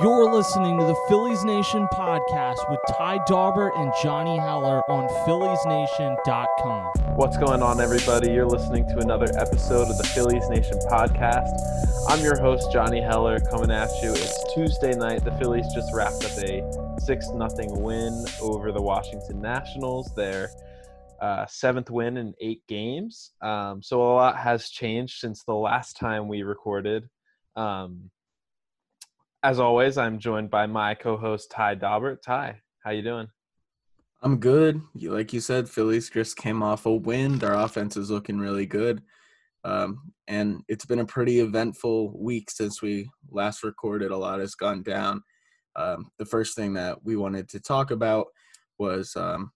You're listening to the Phillies Nation podcast with Ty Daubert and Johnny Heller on PhilliesNation.com. What's going on, everybody? You're listening to another episode of the Phillies Nation podcast. I'm your host, Johnny Heller, coming at you. It's Tuesday night. The Phillies just wrapped up a 6 0 win over the Washington Nationals, their uh, seventh win in eight games. Um, so a lot has changed since the last time we recorded. Um, as always, I'm joined by my co-host Ty Daubert. Ty, how you doing? I'm good. Like you said, Phillies just came off a win. Their offense is looking really good. Um, and it's been a pretty eventful week since we last recorded. A lot has gone down. Um, the first thing that we wanted to talk about was um,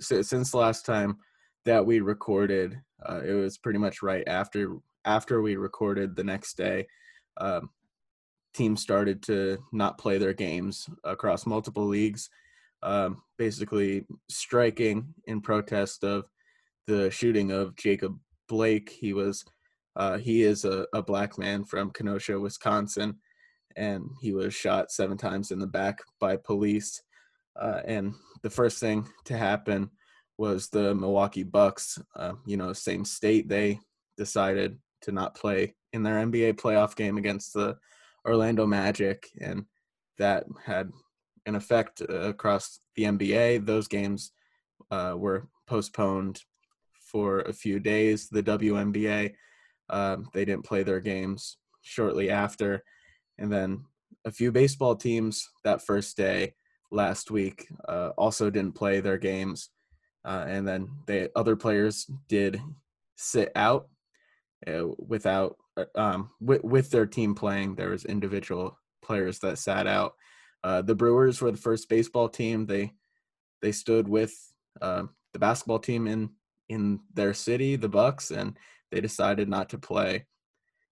since last time that we recorded, uh, it was pretty much right after after we recorded the next day. Um, teams started to not play their games across multiple leagues, um, basically striking in protest of the shooting of Jacob Blake. He was uh, he is a, a black man from Kenosha, Wisconsin, and he was shot seven times in the back by police. Uh, and the first thing to happen was the Milwaukee Bucks. Uh, you know, same state. They decided to not play in their NBA playoff game against the Orlando Magic, and that had an effect uh, across the NBA. Those games uh, were postponed for a few days. The WNBA, um, they didn't play their games shortly after. And then a few baseball teams that first day last week uh, also didn't play their games. Uh, and then they other players did sit out uh, without uh, um, with, with their team playing, there was individual players that sat out. Uh, the Brewers were the first baseball team. They they stood with uh, the basketball team in in their city, the Bucks, and they decided not to play.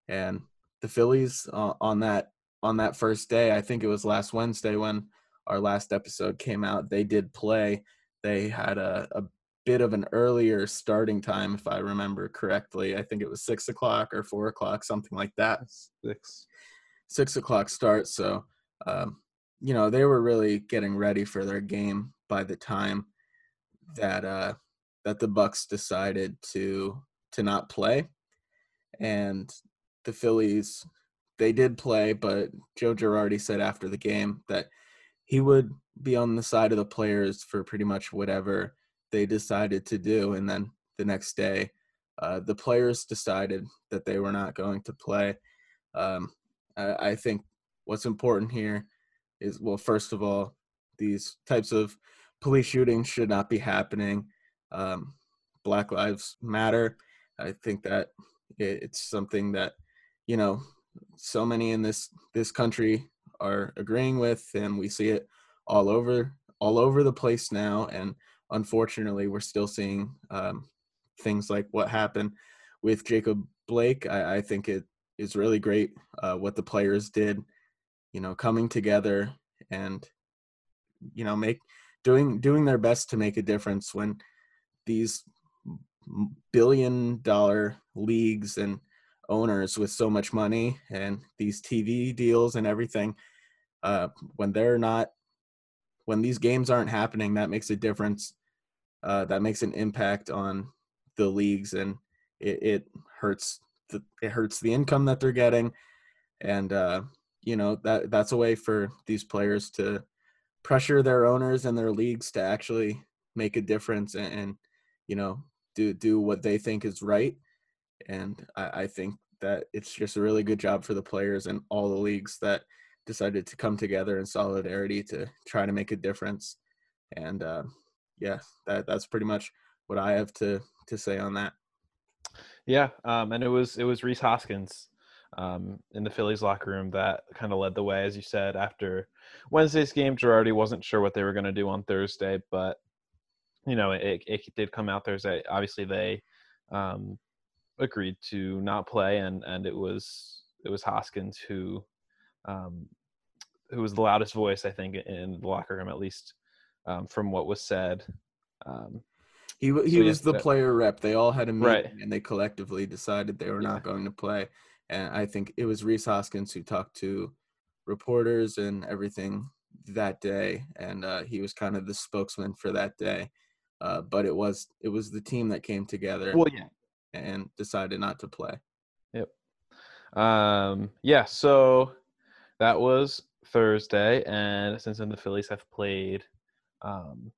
And the Phillies uh, on that on that first day, I think it was last Wednesday when our last episode came out. They did play. They had a, a bit of an earlier starting time, if I remember correctly. I think it was six o'clock or four o'clock, something like that. Six. Six o'clock start. So, um, you know, they were really getting ready for their game by the time that uh, that the Bucks decided to to not play, and the Phillies they did play, but Joe Girardi said after the game that he would be on the side of the players for pretty much whatever they decided to do. And then the next day, uh, the players decided that they were not going to play. Um, I, I, think what's important here is well, first of all, these types of police shootings should not be happening. Um, Black Lives Matter. I think that it, it's something that you know so many in this this country are agreeing with, and we see it all over all over the place now. And unfortunately, we're still seeing um, things like what happened with Jacob Blake. I, I think it is really great uh, what the players did, you know, coming together and you know make doing doing their best to make a difference when these billion dollar leagues and owners with so much money and these TV deals and everything uh, when they're not when these games aren't happening that makes a difference uh, that makes an impact on the leagues and it, it hurts the, it hurts the income that they're getting. And uh, you know that that's a way for these players to pressure their owners and their leagues to actually make a difference and, and you know do do what they think is right. And I, I think that it's just a really good job for the players and all the leagues that decided to come together in solidarity to try to make a difference and uh, yeah, that that's pretty much what I have to to say on that. Yeah, um, and it was it was Rhys Hoskins um, in the Phillies locker room that kind of led the way, as you said. After Wednesday's game, Girardi wasn't sure what they were going to do on Thursday, but you know it, it did come out Thursday. Obviously, they um, agreed to not play, and and it was it was Hoskins who um, who was the loudest voice, I think, in the locker room, at least um, from what was said. Um, he he so was the player rep. They all had a meeting right. and they collectively decided they were yeah. not going to play. And I think it was Rhys Hoskins who talked to reporters and everything that day, and uh, he was kind of the spokesman for that day. Uh, but it was it was the team that came together Well, yeah. and decided not to play. Um, yeah, so that was Thursday, and since then the Phillies have played um,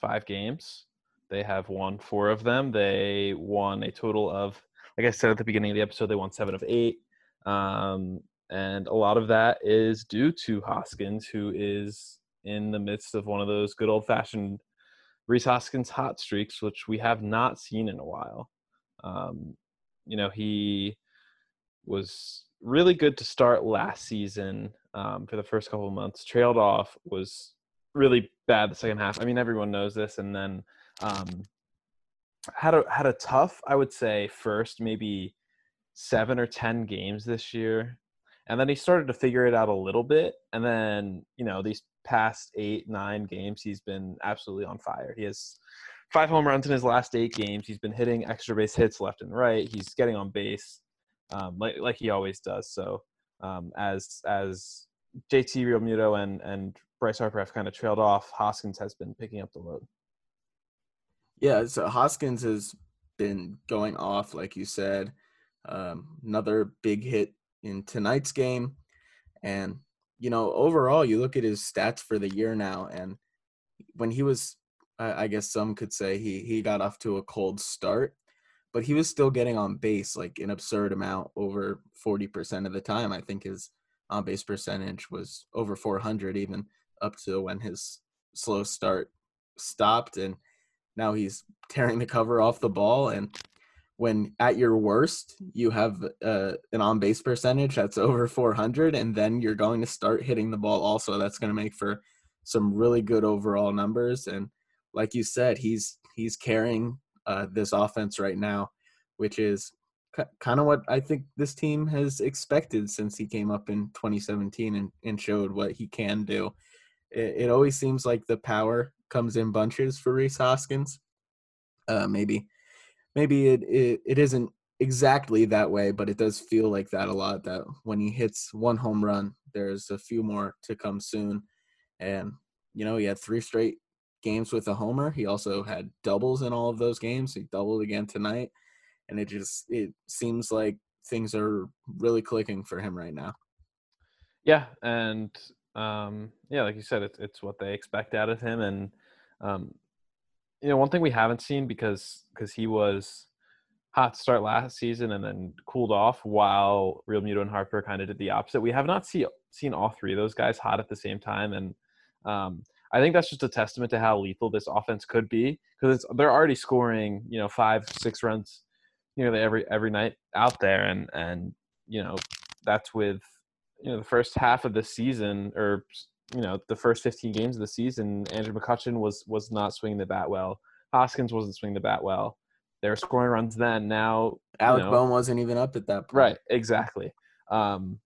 five games, they have won four of them. They won a total of, like I said at the beginning of the episode, they won seven of eight. Um, and a lot of that is due to Hoskins, who is in the midst of one of those good old fashioned Rhys Hoskins hot streaks, which we have not seen in a while. Um, you know, he was really good to start last season um, for the first couple months. Trailed off, was really bad the second half. I mean, everyone knows this, and then um, had a had a tough, I would say, first maybe seven or ten games this year, and then he started to figure it out a little bit, and then you know these past eight nine games, he's been absolutely on fire. He has five home runs in his last eight games. He's been hitting extra base hits left and right. He's getting on base um, like like he always does. So um, as as JT Realmuto and and Bryce Harper have kind of trailed off, Hoskins has been picking up the load. Yeah, so Hoskins has been going off, like you said. Um, another big hit in tonight's game. And, you know, overall, you look at his stats for the year now, and when he was, I, I guess some could say he, he got off to a cold start, but he was still getting on base like an absurd amount over 40% of the time. I think his on base percentage was over 400, even up to when his slow start stopped. And now he's tearing the cover off the ball. And when at your worst, you have uh, an on base percentage that's over 400, and then you're going to start hitting the ball also. That's going to make for some really good overall numbers. And like you said, he's he's carrying uh, this offense right now, which is kind of what I think this team has expected since he came up in 2017 and, and showed what he can do. It, it always seems like the power comes in bunches for Rhys Hoskins. Uh, maybe, maybe it, it it isn't exactly that way, but it does feel like that a lot. That when he hits one home run, there's a few more to come soon. And you know, he had three straight games with a homer. He also had doubles in all of those games. He doubled again tonight, and it just it seems like things are really clicking for him right now. Yeah, and um, yeah, like you said, it's it's what they expect out of him, and um, you know, one thing we haven't seen because because he was hot to start last season and then cooled off while Realmuto and Harper kind of did the opposite. We have not see, seen all three of those guys hot at the same time, and um, I think that's just a testament to how lethal this offense could be because they're already scoring, you know, five, six runs nearly every every night out there, and and you know that's with you know the first half of the season or you know the first 15 games of the season. Andrew McCutchen was was not swinging the bat well. Hoskins wasn't swinging the bat well. They were scoring runs then. Now Alec you know, Bohm wasn't even up at that point. Right, exactly. Um,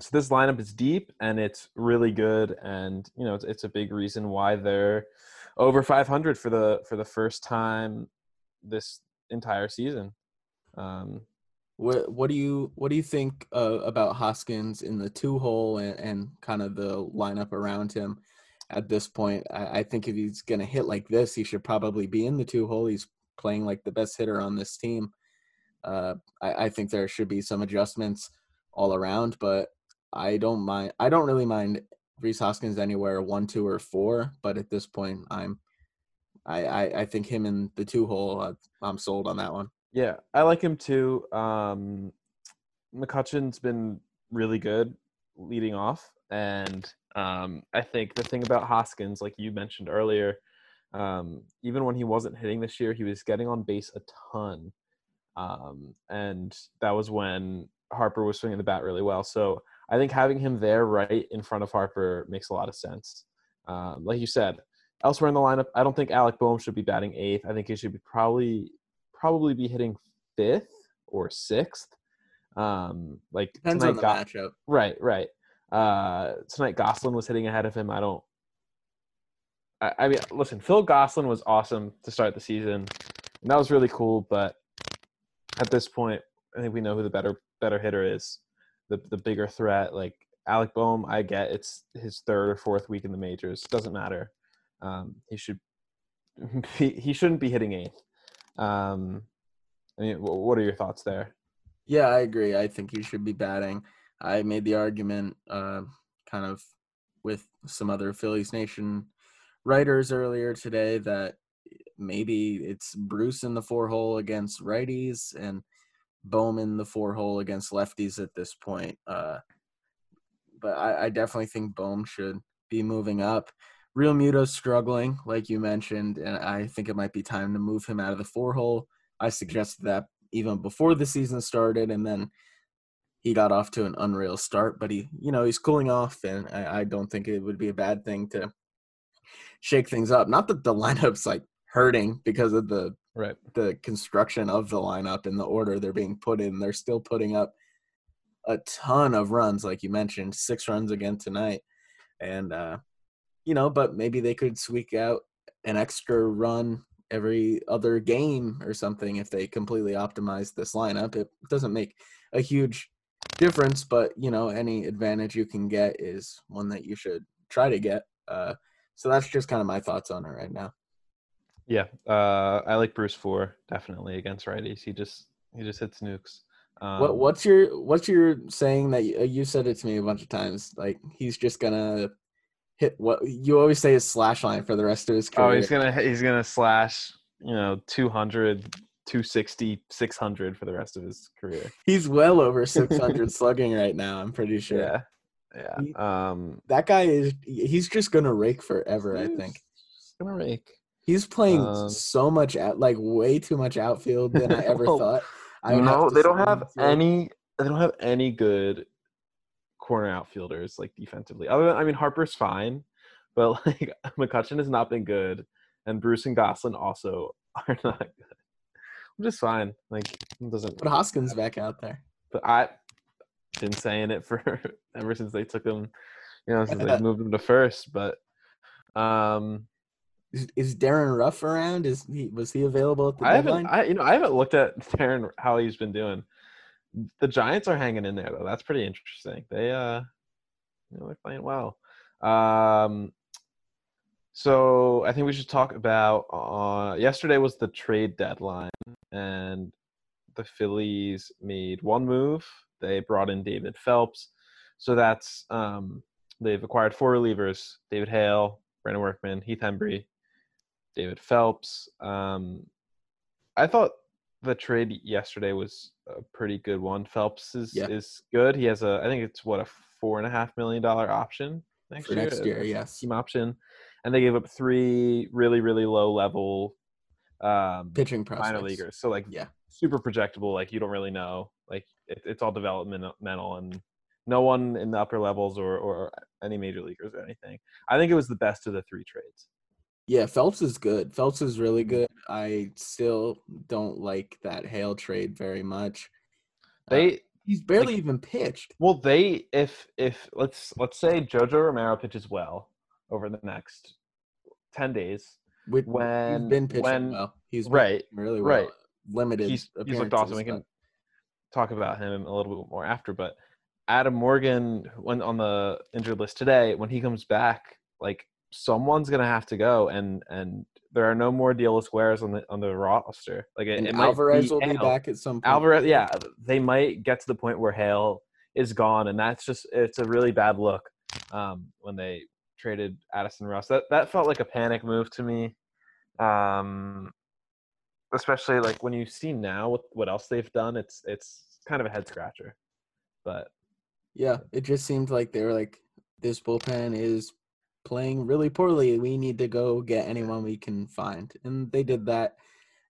so this lineup is deep and it's really good, and you know it's, it's a big reason why they're over 500 for the for the first time this entire season. Um, What what do you what do you think uh, about Hoskins in the two hole and, and kind of the lineup around him at this point? I, I think if he's going to hit like this, he should probably be in the two hole. He's playing like the best hitter on this team. Uh, I, I think there should be some adjustments all around, but I don't mind. I don't really mind Rhys Hoskins anywhere one, two, or four. But at this point, I'm I I, I think him in the two hole. Uh, I'm sold on that one. yeah, I like him too. Um, McCutchen's been really good leading off, and um, I think the thing about Hoskins, like you mentioned earlier, um, even when he wasn't hitting this year, he was getting on base a ton, um, and that was when Harper was swinging the bat really well. So I think having him there right in front of Harper makes a lot of sense. Um, like you said, elsewhere in the lineup, I don't think Alec Bohm should be batting eighth. I think he should be probably probably be hitting fifth or sixth. Um, like Depends on the Go- matchup. Right, right. Uh, tonight Gosselin was hitting ahead of him. I don't. I, I mean, listen, Phil Gosselin was awesome to start the season, and that was really cool. But at this point, I think we know who the better better hitter is, the the bigger threat. Like Alec Bohm, I get it's his third or fourth week in the majors. Doesn't matter. Um, he should he, he shouldn't be hitting eighth. Um, I mean, wh- what are your thoughts there? Yeah, I agree. I think he should be batting. I made the argument uh, kind of with some other Phillies Nation writers earlier today that maybe it's Bruce in the four hole against righties and Bowman the four hole against lefties at this point. Uh, but I, I definitely think Bohm should be moving up. Realmuto's struggling, like you mentioned, and I think it might be time to move him out of the four hole. I suggested that even before the season started, and then he got off to an unreal start. But he, you know, he's cooling off, and I, I don't think it would be a bad thing to shake things up. Not that the lineup's like hurting because of the Right. the construction of the lineup and the order they're being put in. They're still putting up a ton of runs, like you mentioned, six runs again tonight. And uh, you know, but maybe they could squeak out an extra run every other game or something if they completely optimize this lineup. It doesn't make a huge difference, but you know, any advantage you can get is one that you should try to get. Uh, so that's just kind of my thoughts on it right now. Yeah, uh, I like Bruce four definitely against righties. He just he just hits nukes. Um, What what's your what's your saying that you, you said it to me a bunch of times? Like he's just gonna hit what you always say is slash line for the rest of his career. Oh, he's gonna he's gonna slash you know 200, 260, 600 for the rest of his career. He's well over 600 slugging right now. I'm pretty sure. Yeah, He- yeah. Um, That guy is he's just gonna rake forever. I think gonna rake. He's playing Um, so much out like way too much outfield than I ever Well, thought. I no, they don't have any. They don't have any good corner outfielders like defensively. Other than I mean Harper's fine, but like McCutchen has not been good, and Bruce and Gosselin also are not good. I'm just fine. Like it doesn't. But Hoskins back out there. But I been saying it for ever since they took him. You know, since they moved him to first. But um, Is, is Darin Ruf around? Is he was he available at the I deadline? haven't. I you know I haven't looked at Darin how he's been doing. The Giants are hanging in there though. That's pretty interesting. They uh, you know, they're playing well. Um, so I think we should talk about. Uh, yesterday was the trade deadline, and the Phillies made one move. They brought in David Phelps. So that's um, they've acquired four relievers: David Hale, Brandon Workman, Heath Hembree, David Phelps. Um, I thought the trade yesterday was a pretty good one. Phelps is Yeah. is good. He has a I think it's what a four and a half million dollar option next For year. next year, yes. Team option, and they gave up three really really low level um, Pitching prospects. minor leaguers. So like Yeah. super projectable. Like you don't really know. Like it, it's all developmental and no one in the upper levels or or any major leaguers or anything. I think it was the best of the three trades. Yeah, Phelps is good. Phelps is really Mm-hmm. good. I still don't like that Hale trade very much. Uh, They he's barely even pitched. well they if if let's let's say Jojo Romero pitches well over the next ten days. With, When he's been pitching when well. He's right really well. right. Limited. he's he's looked awesome. We can talk about him a little bit more after, but Adam Morgan went on the injured list today, when he comes back, like someone's gonna have to go, and and there are no more Deal Squares on the on the roster. Like it, it Alvarez will be back at some point. Alvarez, yeah, they might get to the point where Hale is gone, and that's just it's a really bad look um, when they traded Addison Russ. That that felt like a panic move to me, um, especially like when you see now what what else they've done. It's it's kind of a head scratcher, but Yeah, it just seemed like they were like, this bullpen is playing really poorly. We need to go get anyone we can find, and they did that.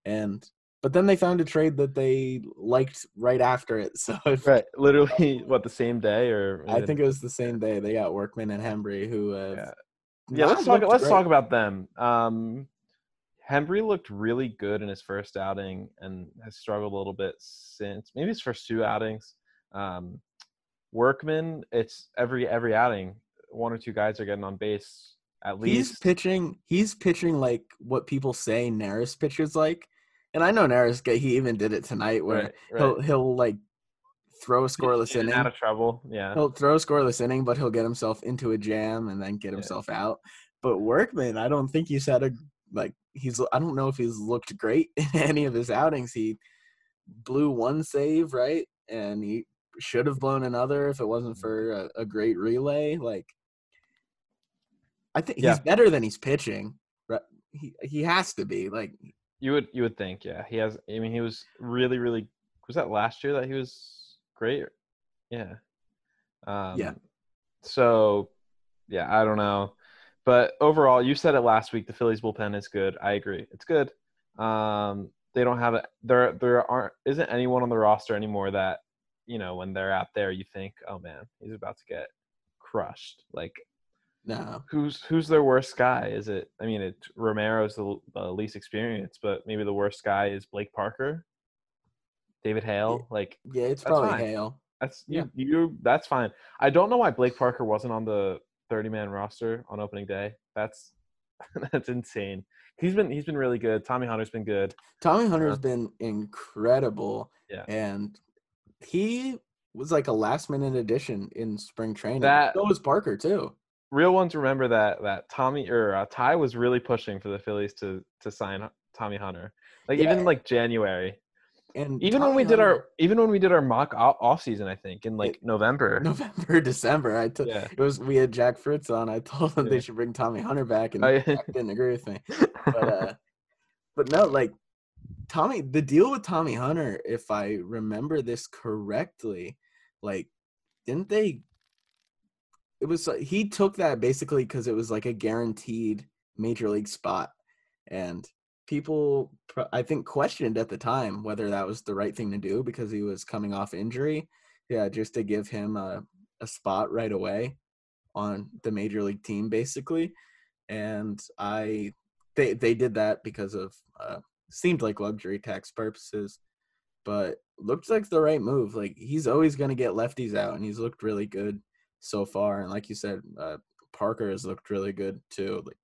And but then they found a trade that they liked right after it. So if, right, literally what the same day or I think it was the same day they got Workman and Hembree, who have Yeah. yeah. Let's talk. Let's great. talk about them. Um, Hembree looked really good in his first outing and has struggled a little bit since maybe his first two outings. Um, Workman, it's every every outing, one or two guys are getting on base at least. He's pitching. He's pitching like what people say Neris pitches like, and I know Neris. He even did it tonight, where right, right. he'll he'll like throw a scoreless In inning. out of trouble. Yeah. He'll throw a scoreless inning, but he'll get himself into a jam and then get Yeah. himself out. But Workman, I don't think he's had a like he's I don't know if he's looked great in any of his outings. He blew one save, right? And he should have blown another if it wasn't Mm-hmm. for a, a great relay. Like I think Yeah. he's better than he's pitching. He he has to be. Like You would you would think, yeah. He has I mean he was really, really was that last year that he was great? Yeah. Um so yeah, I don't know. But overall, you said it last week, the Phillies bullpen is good. I agree. It's good. Um they don't have it there there aren't isn't anyone on the roster anymore that, you know, when they're out there you think, Oh man, he's about to get crushed. Like no. who's who's their worst guy? Is it? I mean, it Romero's the, least experienced, but maybe the worst guy is Blake Parker, David Hale. Like Yeah, it's probably fine. Hale. that's you, you. That's fine. I don't know why Blake Parker wasn't on the thirty man roster on opening day. That's that's insane. He's been he's been really good. Tommy Hunter's been good. Tommy Hunter's Uh, been incredible. Yeah. And he was like a last minute addition in spring training. That- so was Parker too. Real ones remember that that Tommy or uh, Ty was really pushing for the Phillies to to sign Tommy Hunter. Like Yeah. even like January. And even when Tommy we did our even when we did our mock off, season i think in like november November, December, I took yeah it was we had Jack Fritz on. I told them Yeah. they should bring Tommy Hunter back, and I- Jack didn't agree with me. But uh, but no, like Tommy, the deal with Tommy Hunter, if I remember this correctly, like didn't they? It was he took that basically because it was like a guaranteed major league spot, and people I think questioned at the time whether that was the right thing to do because he was coming off injury. Yeah, just to give him a, a spot right away on the major league team, basically. And I they they did that because of uh seemed like luxury tax purposes, but looked like the right move. Like he's always gonna get lefties out and he's looked really good so far. And like you said, uh Parker has looked really good too. Like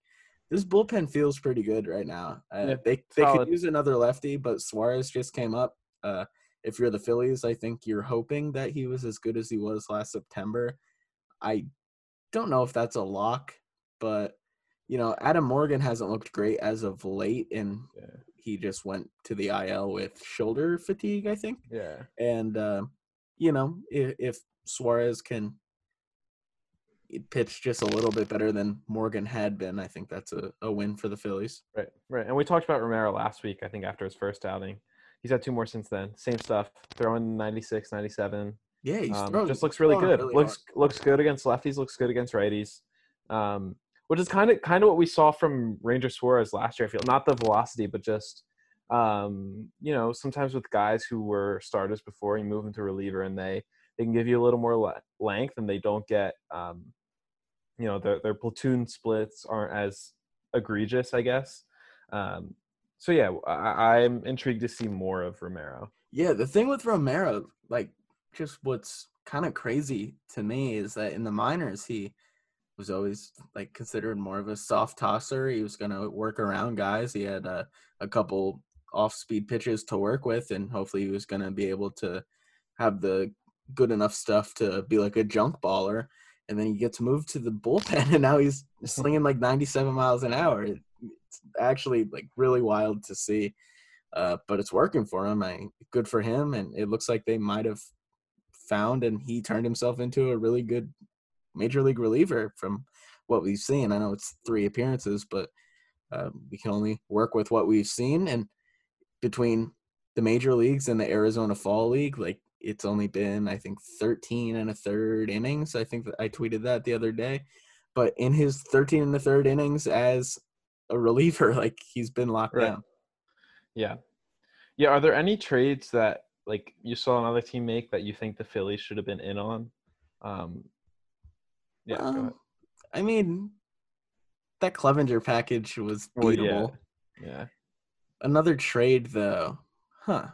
this bullpen feels pretty good right now. Uh, Yeah, they they solid. could use another lefty, but Suarez just came up. Uh, if you're the Phillies, I think you're hoping that he was as good as he was last September. I don't know if that's a lock, but you know, Adam Morgan hasn't looked great as of late, and Yeah. he just went to the IL with shoulder fatigue, I think. yeah And uh, you know, if, if Suarez can pitch just a little bit better than Morgan had been, I think that's a, a win for the Phillies. right right and we talked about romero last week i think after his first outing. He's had two more since then same stuff throwing 96 97 Yeah, he's um, throwing, just looks really good looks looks good against lefties looks good against righties um which is kind of kind of what we saw from ranger suarez last year i feel not the velocity but just um you know sometimes with guys who were starters before you move them to reliever and they they can give you a little more le- length and they don't get um you know their their platoon splits aren't as egregious i guess um so yeah I, i'm intrigued to see more of romero Yeah, the thing with Romero, like, just what's kind of crazy to me is that in the minors, he was always like considered more of a soft tosser. He was going to work around guys. He had a, a couple off speed pitches to work with, and hopefully he was going to be able to have the good enough stuff to be like a junk baller. And then he gets moved to the bullpen, and now he's slinging like 97 miles an hour. It's actually like really wild to see uh, but it's working for him. I good for him, and it looks like they might have found and he turned himself into a really good major league reliever from what we've seen. I know it's three appearances, but uh, we can only work with what we've seen. And between the major leagues and the Arizona Fall League, like it's only been I think 13 and a third innings. I think that I tweeted that the other day. But in his 13 and a third innings as a reliever, like he's been locked Right. down. Yeah. Yeah. Are there any trades that like you saw another team make that you think the Phillies should have been in on? Um, yeah. Um. I mean, that Clevinger package was Well, yeah. beatable. Yeah. Another trade, though, huh?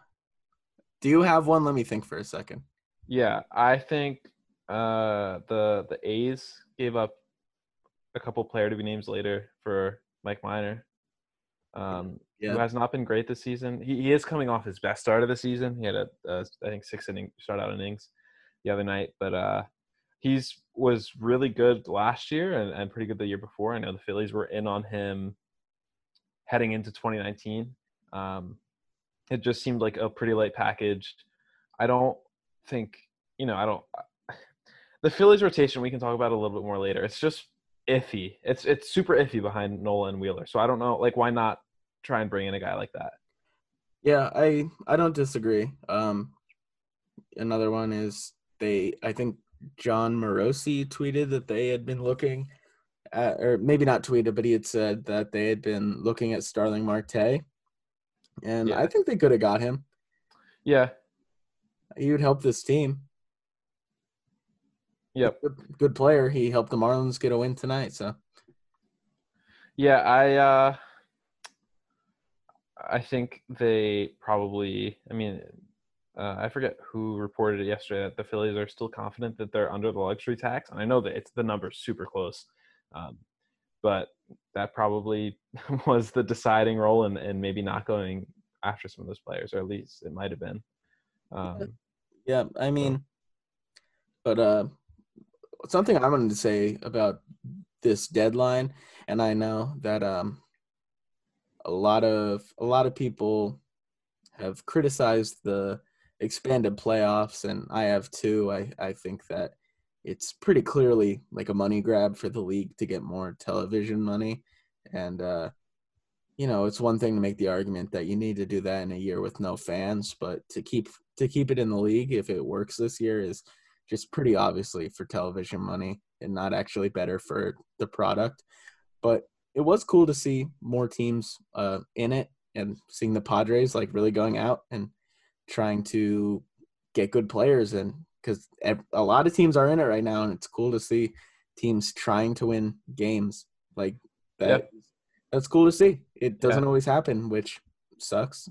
Do you have one? Let me think for a second. Yeah. I think uh, the the A's gave up a couple player to be names later for Mike Minor. um, Yeah. who has not been great this season. He, he is coming off his best start of the season. He had a, a I think six inning shutout innings the other night, but uh, he's was really good last year and, and pretty good the year before. I know the Phillies were in on him heading into 2019. Um, it just seemed like a pretty light package. I don't think you know. I don't. The Phillies rotation we can talk about a little bit more later. It's just iffy. It's it's super iffy behind Nola and Wheeler. So I don't know. Like, why not try and bring in a guy like that? Yeah, I I don't disagree. Um, another one is they. I think Jon Morosi tweeted that they had been looking at, or maybe not tweeted, but he had said that they had been looking at Starling Marte, and Yeah. I think they could have got him. Yeah. He would help this team. Yep. Good, good player. He helped the Marlins get a win tonight. So Yeah. I. uh I think they probably. I mean, uh, I forget who reported it yesterday that the Phillies are still confident that they're under the luxury tax, and I know that it's the number's super close, um, but that probably was the deciding role in, in maybe not going after some of those players, or at least it might have been. Um, yeah, I mean, but uh, something I wanted to say about this deadline, and I know that um, a lot of a lot of people have criticized the expanded playoffs, and I have too. I I think that it's pretty clearly like a money grab for the league to get more television money, and uh, you know it's one thing to make the argument that you need to do that in a year with no fans, but to keep to keep it in the league if it works this year is just pretty obviously for television money and not actually better for the product. But it was cool to see more teams uh, in it and seeing the Padres like really going out and trying to get good players and because a lot of teams are in it right now and it's cool to see teams trying to win games like that. That's cool to see. It doesn't Yeah. always happen, which sucks.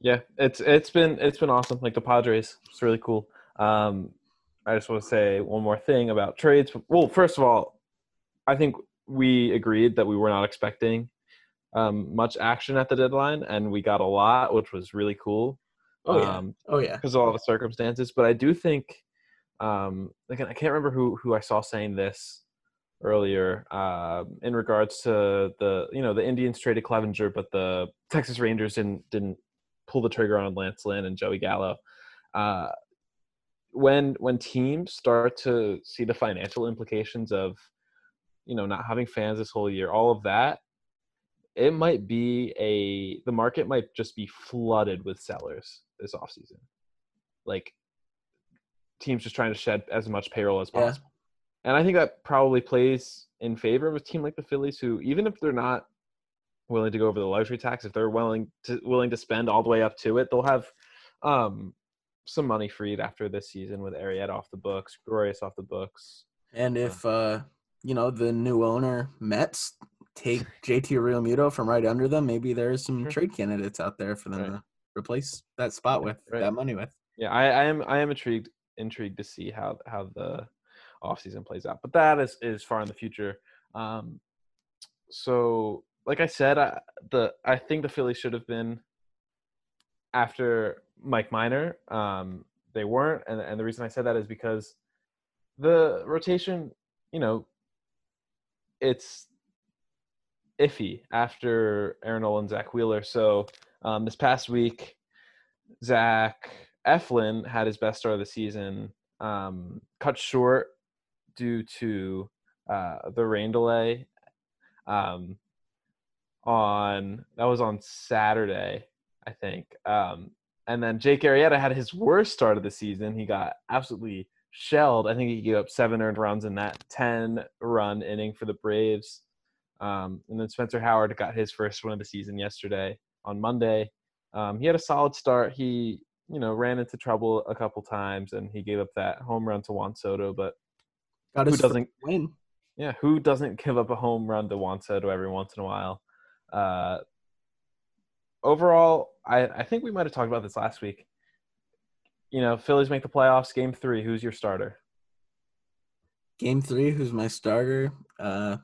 Yeah, it's it's been it's been awesome. Like the Padres, it's really cool. Um, I just want to say one more thing about trades. Well, first of all, I think we agreed that we were not expecting um, much action at the deadline, and we got a lot, which was really cool. Oh yeah. Um, oh yeah. because of all the circumstances. But I do think, um, again, I can't remember who who I saw saying this earlier um, in regards to the you know the Indians traded Clevinger, but the Texas Rangers didn't didn't pull the trigger on Lance Lynn and Joey Gallo. Uh, when when teams start to see the financial implications of you know not having fans this whole year, all of that, it might be a the market might just be flooded with sellers this offseason. Like teams just trying to shed as much payroll as Yeah. possible. And I think that probably plays in favor of a team like the Phillies who even if they're not willing to go over the luxury tax, if they're willing to willing to spend all the way up to it, they'll have um some money freed after this season with Arrieta off the books, Glorious off the books. And if uh, you know the new owner Mets take JT Realmuto from right under them, maybe there's some Sure. trade candidates out there for them Right. to replace that spot with Right. that money with. Yeah, I, I am I am intrigued intrigued to see how how the offseason plays out. But that is is far in the future. Um so like I said, I, the I think the Phillies should have been after Mike Minor. Um they weren't and and the reason I said that is because the rotation, you know, it's iffy after Aaron Nola and Zack Wheeler. So um, this past week, Zach Eflin had his best start of the season, um, cut short due to uh, the rain delay. Um, on that was on Saturday, I think. Um, and then Jake Arrieta had his worst start of the season. He got absolutely shelled. I think he gave up seven earned runs in that ten run inning for the Braves. Um, and then Spencer Howard got his first one of the season yesterday on Monday. Um, he had a solid start. He, you know, ran into trouble a couple times, and he gave up that home run to Juan Soto. But Got Who doesn't- win? yeah, who doesn't give up a home run to Juan Soto every once in a while? Uh, overall, I, I think we might have talked about this last week. You know, Phillies make the playoffs. Game three. Who's your starter? Game three, who's my starter? Uh,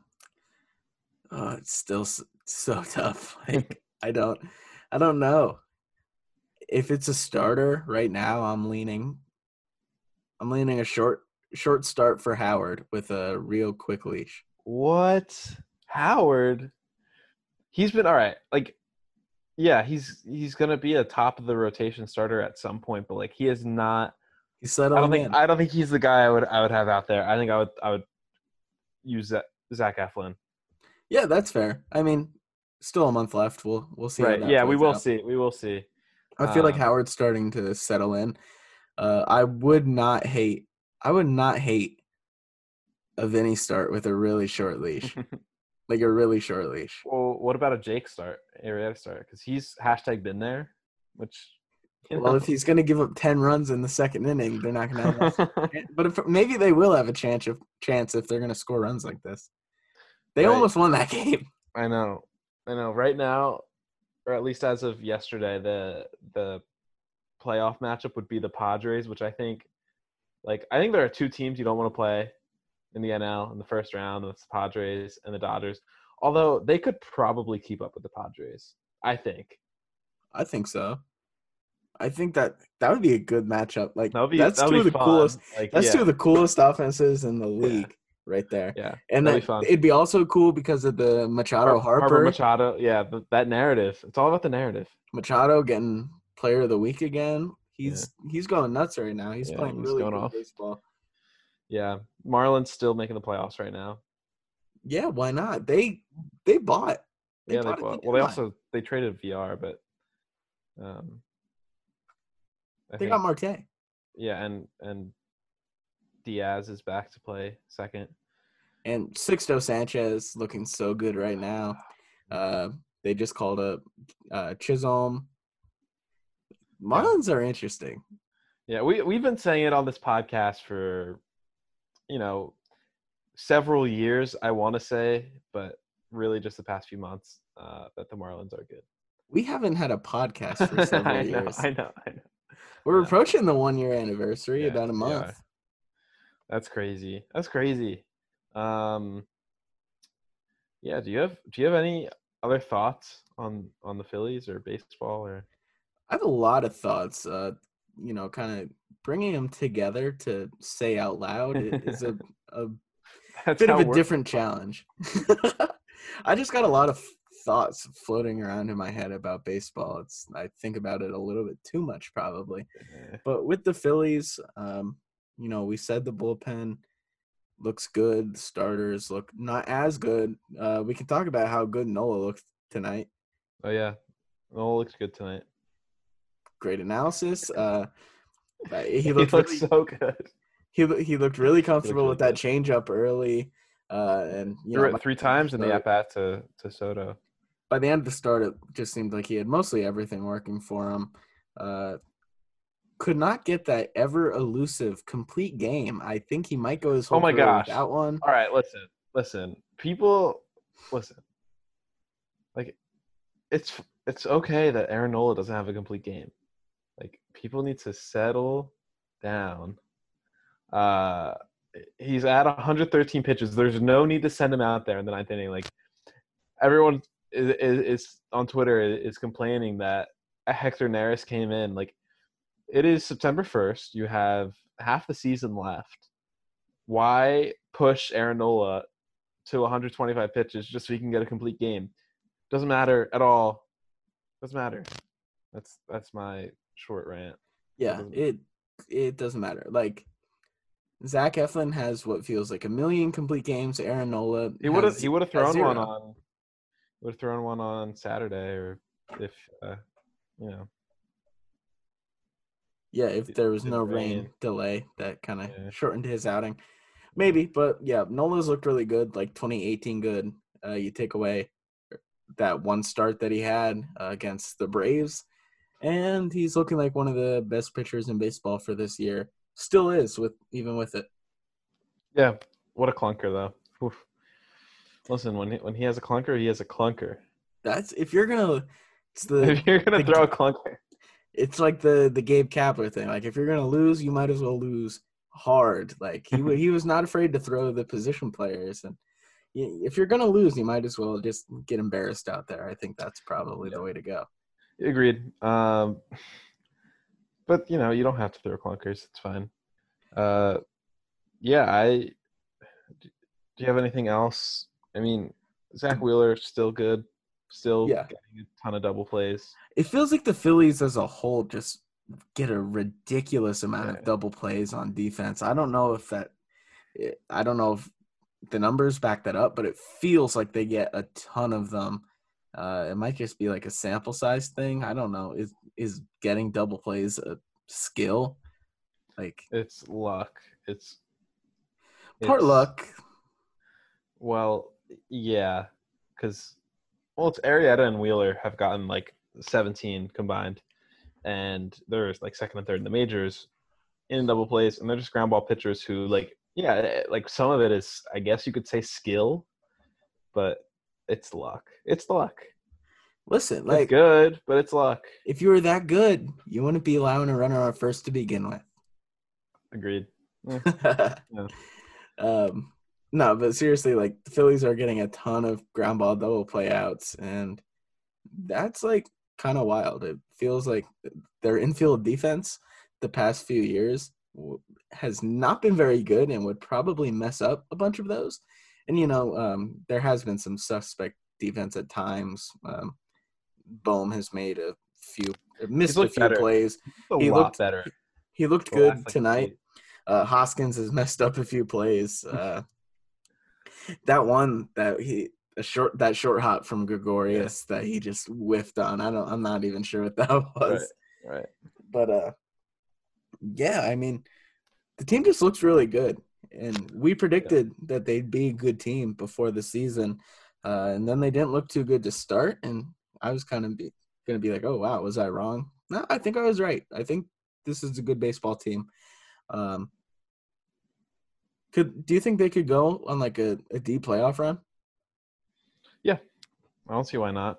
oh, it's still so tough. Like I don't I don't know. If it's a starter right now, I'm leaning I'm leaning a short short start for Howard with a real quick leash. What? Howard? He's been all right. Like, yeah, he's he's gonna be a top of the rotation starter at some point, but like he is not. He's I don't think in. I don't think he's the guy I would I would have out there. I think I would I would use that Zach Eflin. Yeah, that's fair. I mean, still a month left. We'll we'll see. right? Yeah, we will out. see. We will see. I feel like Um, Howard's starting to settle in. Uh, I would not hate. I would not hate a Vinny start with a really short leash, like a really short leash. well, what about a Jake start, Arrieta start? Because he's hashtag been there, which. Well, know. if he's going to give up ten runs in the second inning, they're not going to have. but if, maybe they will have a chance of chance if they're going to score runs like this. They Right. almost won that game. I know, I know. Right now, or at least as of yesterday, the the playoff matchup would be the Padres, which I think, like, I think there are two teams you don't want to play in the NL in the first round. That's the Padres and the Dodgers. Although they could probably keep up with the Padres, I think. I think so. I think that that would be a good matchup. Like be that's two of the fun. coolest. Like, That's yeah, two of the coolest offenses in the league, right there. yeah. And that'd be it'd be also cool because of the Machado Har- Harper, Machado. Yeah, th- that narrative. It's all about the narrative. Machado getting Player of the Week again. He's he's going nuts right now. He's Yeah, playing he's really good off. baseball. Yeah, Marlins still making the playoffs right now. Yeah, why not? They they bought. yeah, they bought at the bought, well, they also they traded Villar, but um, I they think, got Marte. yeah, and and Diaz is back to play second. And Sixto Sanchez looking so good right now. Uh, they just called up uh, Chisholm. Marlins are interesting. Yeah, we we've been saying it on this podcast for you know several years. I want to say, but really just the past few months uh, that the Marlins are good. We haven't had a podcast for several I know, years. I know, I know. We're Yeah. approaching the one year anniversary Yeah, about a month. That's crazy. That's crazy. Um, yeah. Do you have Do you have any other thoughts on on the Phillies or baseball or? I have a lot of thoughts. Uh, you know, kind of bringing them together to say out loud is a, a That's bit of a different challenge. I just got a lot of thoughts floating around in my head about baseball. It's I think about it a little bit too much probably. But with the Phillies, um, you know, we said the bullpen looks good. The starters look not as good. Uh, we can talk about how good Nola looked tonight. Oh yeah. Oh, looks good tonight. Great analysis. Uh, he He looked really, so good. he he looked really comfortable really with that good. change up early. Uh, and you Threw know, it three times in the at bat to to Soto. by the end of the start, it just seemed like he had mostly everything working for him. Uh, could not get that ever elusive complete game. I think he might go his whole Oh my gosh. without one. All right, listen, listen. People, listen. Like, it's it's okay that Aaron Nola doesn't have a complete game. Like, people need to settle down. Uh, he's at 113 pitches. There's no need to send him out there in the ninth inning. Like, everyone is, is, is on Twitter is complaining that Hector Neris came in. Like, it is September 1st. You have half the season left. Why push Aaron Nola to 125 pitches just so he can get a complete game? Doesn't matter at all. Doesn't matter. That's that's my short rant. Yeah, it it doesn't matter. Like Zach Eflin has what feels like a million complete games. Aaron Nola He would have he would have thrown one on would have thrown one on Saturday or if uh, you know Yeah, if there was no rain rain. delay, that kind of Yeah. shortened his outing. Maybe, but yeah, Nola's looked really good. Like 2018, good. Uh, you take away that one start that he had uh, against the Braves, and he's looking like one of the best pitchers in baseball for this year. Still is with even with it. yeah what a clunker though. Oof. Listen, when he, when he has a clunker, he has a clunker. That's if you're gonna. It's the if you're gonna the- throw a clunker, it's like the the Gabe Kapler thing. Like if you're gonna lose, you might as well lose hard. Like he he was not afraid to throw the position players, and if you're gonna lose, you might as well just get embarrassed out there. I think that's probably yeah. the way to go. Agreed. Um, but you know, you don't have to throw clunkers. It's fine. Uh, yeah, I. Do you have anything else? I mean, Zack Wheeler still good, still yeah. getting a ton of double plays. It feels like the Phillies as a whole just get a ridiculous amount yeah. of double plays on defense. I don't know if that. I don't know if the numbers back that up, but it feels like they get a ton of them. Uh, it might just be like a sample size thing. I don't know. Is is getting double plays a skill? Like it's luck. It's part it's, luck. Well, yeah, because well, it's Arrieta and Wheeler have gotten like 17 combined, and they're like second and third in the majors in double plays, and they're just ground ball pitchers who like yeah, eh, like some of it is, I guess you could say skill, but it's luck. It's luck. Listen, like it's good, but it's luck. If you were that good, you wouldn't be allowing a runner on first to begin with. Agreed. Yeah. yeah. Um, no, but seriously, like the Phillies are getting a ton of ground ball double play outs, and that's like kind of wild. It feels like their infield defense the past few years has not been very good and would probably mess up a bunch of those. And you know, um, there has been some suspect defense at times. Um, Bohm has made a few missed a few better. plays. A he looked better. He looked good tonight. Uh, Hoskins has messed up a few plays. Uh, that one that he a short that short hop from Gregorius yeah. that he just whiffed on. I don't. I'm not even sure what that was. Right. right. But uh, yeah, I mean, the team just looks really good, and we predicted yeah. that they'd be a good team before the season, uh, and then they didn't look too good to start, and I was kind of be, going to be like, oh wow, was I wrong? No, I think I was right. I think this is a good baseball team. Um, could do you think they could go on like a, a D playoff run? Yeah, I don't see why not.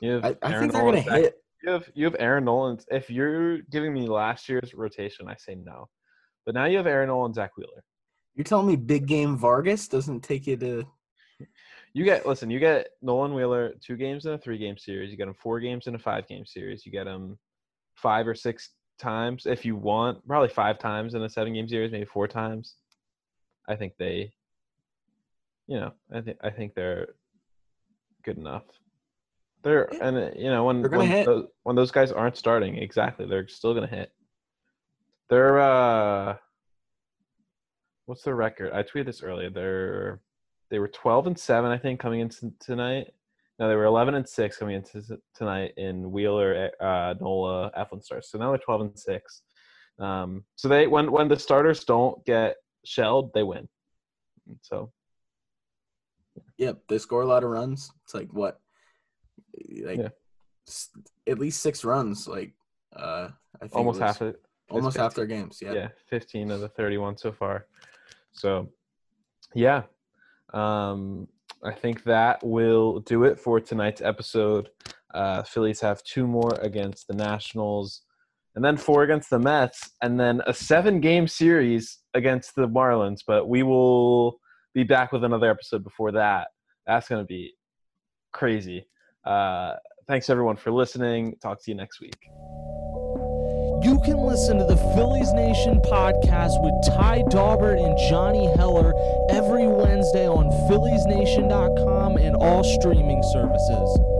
You I, I think they're going to hit you have you have Aaron Nola. If you're giving me last year's rotation, I say no. But now you have Aaron Nola, Zack Wheeler. You're telling me big game Vargas doesn't take you to. You get listen. You get Nola Wheeler two games in a three game series. You get him four games in a five game series. You get him five or six times if you want. Probably five times in a seven game series, maybe four times. I think they. You know, I think I think they're good enough. They're yeah. and uh, you know when when those, when those guys aren't starting, exactly, they're still gonna hit. They're uh, what's their record? I tweeted this earlier. They're they were twelve and seven, I think, coming into tonight. No, they were eleven and six coming into tonight in Wheeler, uh, Nola, Eflin stars. So now they're twelve and six. Um, so they when when the starters don't get shelled, they win. So. Yep, they score a lot of runs. It's like what like yeah. at least six runs. Like uh, I think almost half it. Almost half their games. Yeah. Yeah, fifteen of the thirty-one so far. So, yeah, um, I think that will do it for tonight's episode. Uh, Phillies have two more against the Nationals, and then four against the Mets, and then a seven-game series against the Marlins. But we will be back with another episode before that. That's going to be crazy. Uh, thanks everyone for listening. Talk to you next week. You can listen to the Phillies Nation podcast with Ty Daubert and Johnny Heller every Wednesday on PhilliesNation.com and all streaming services.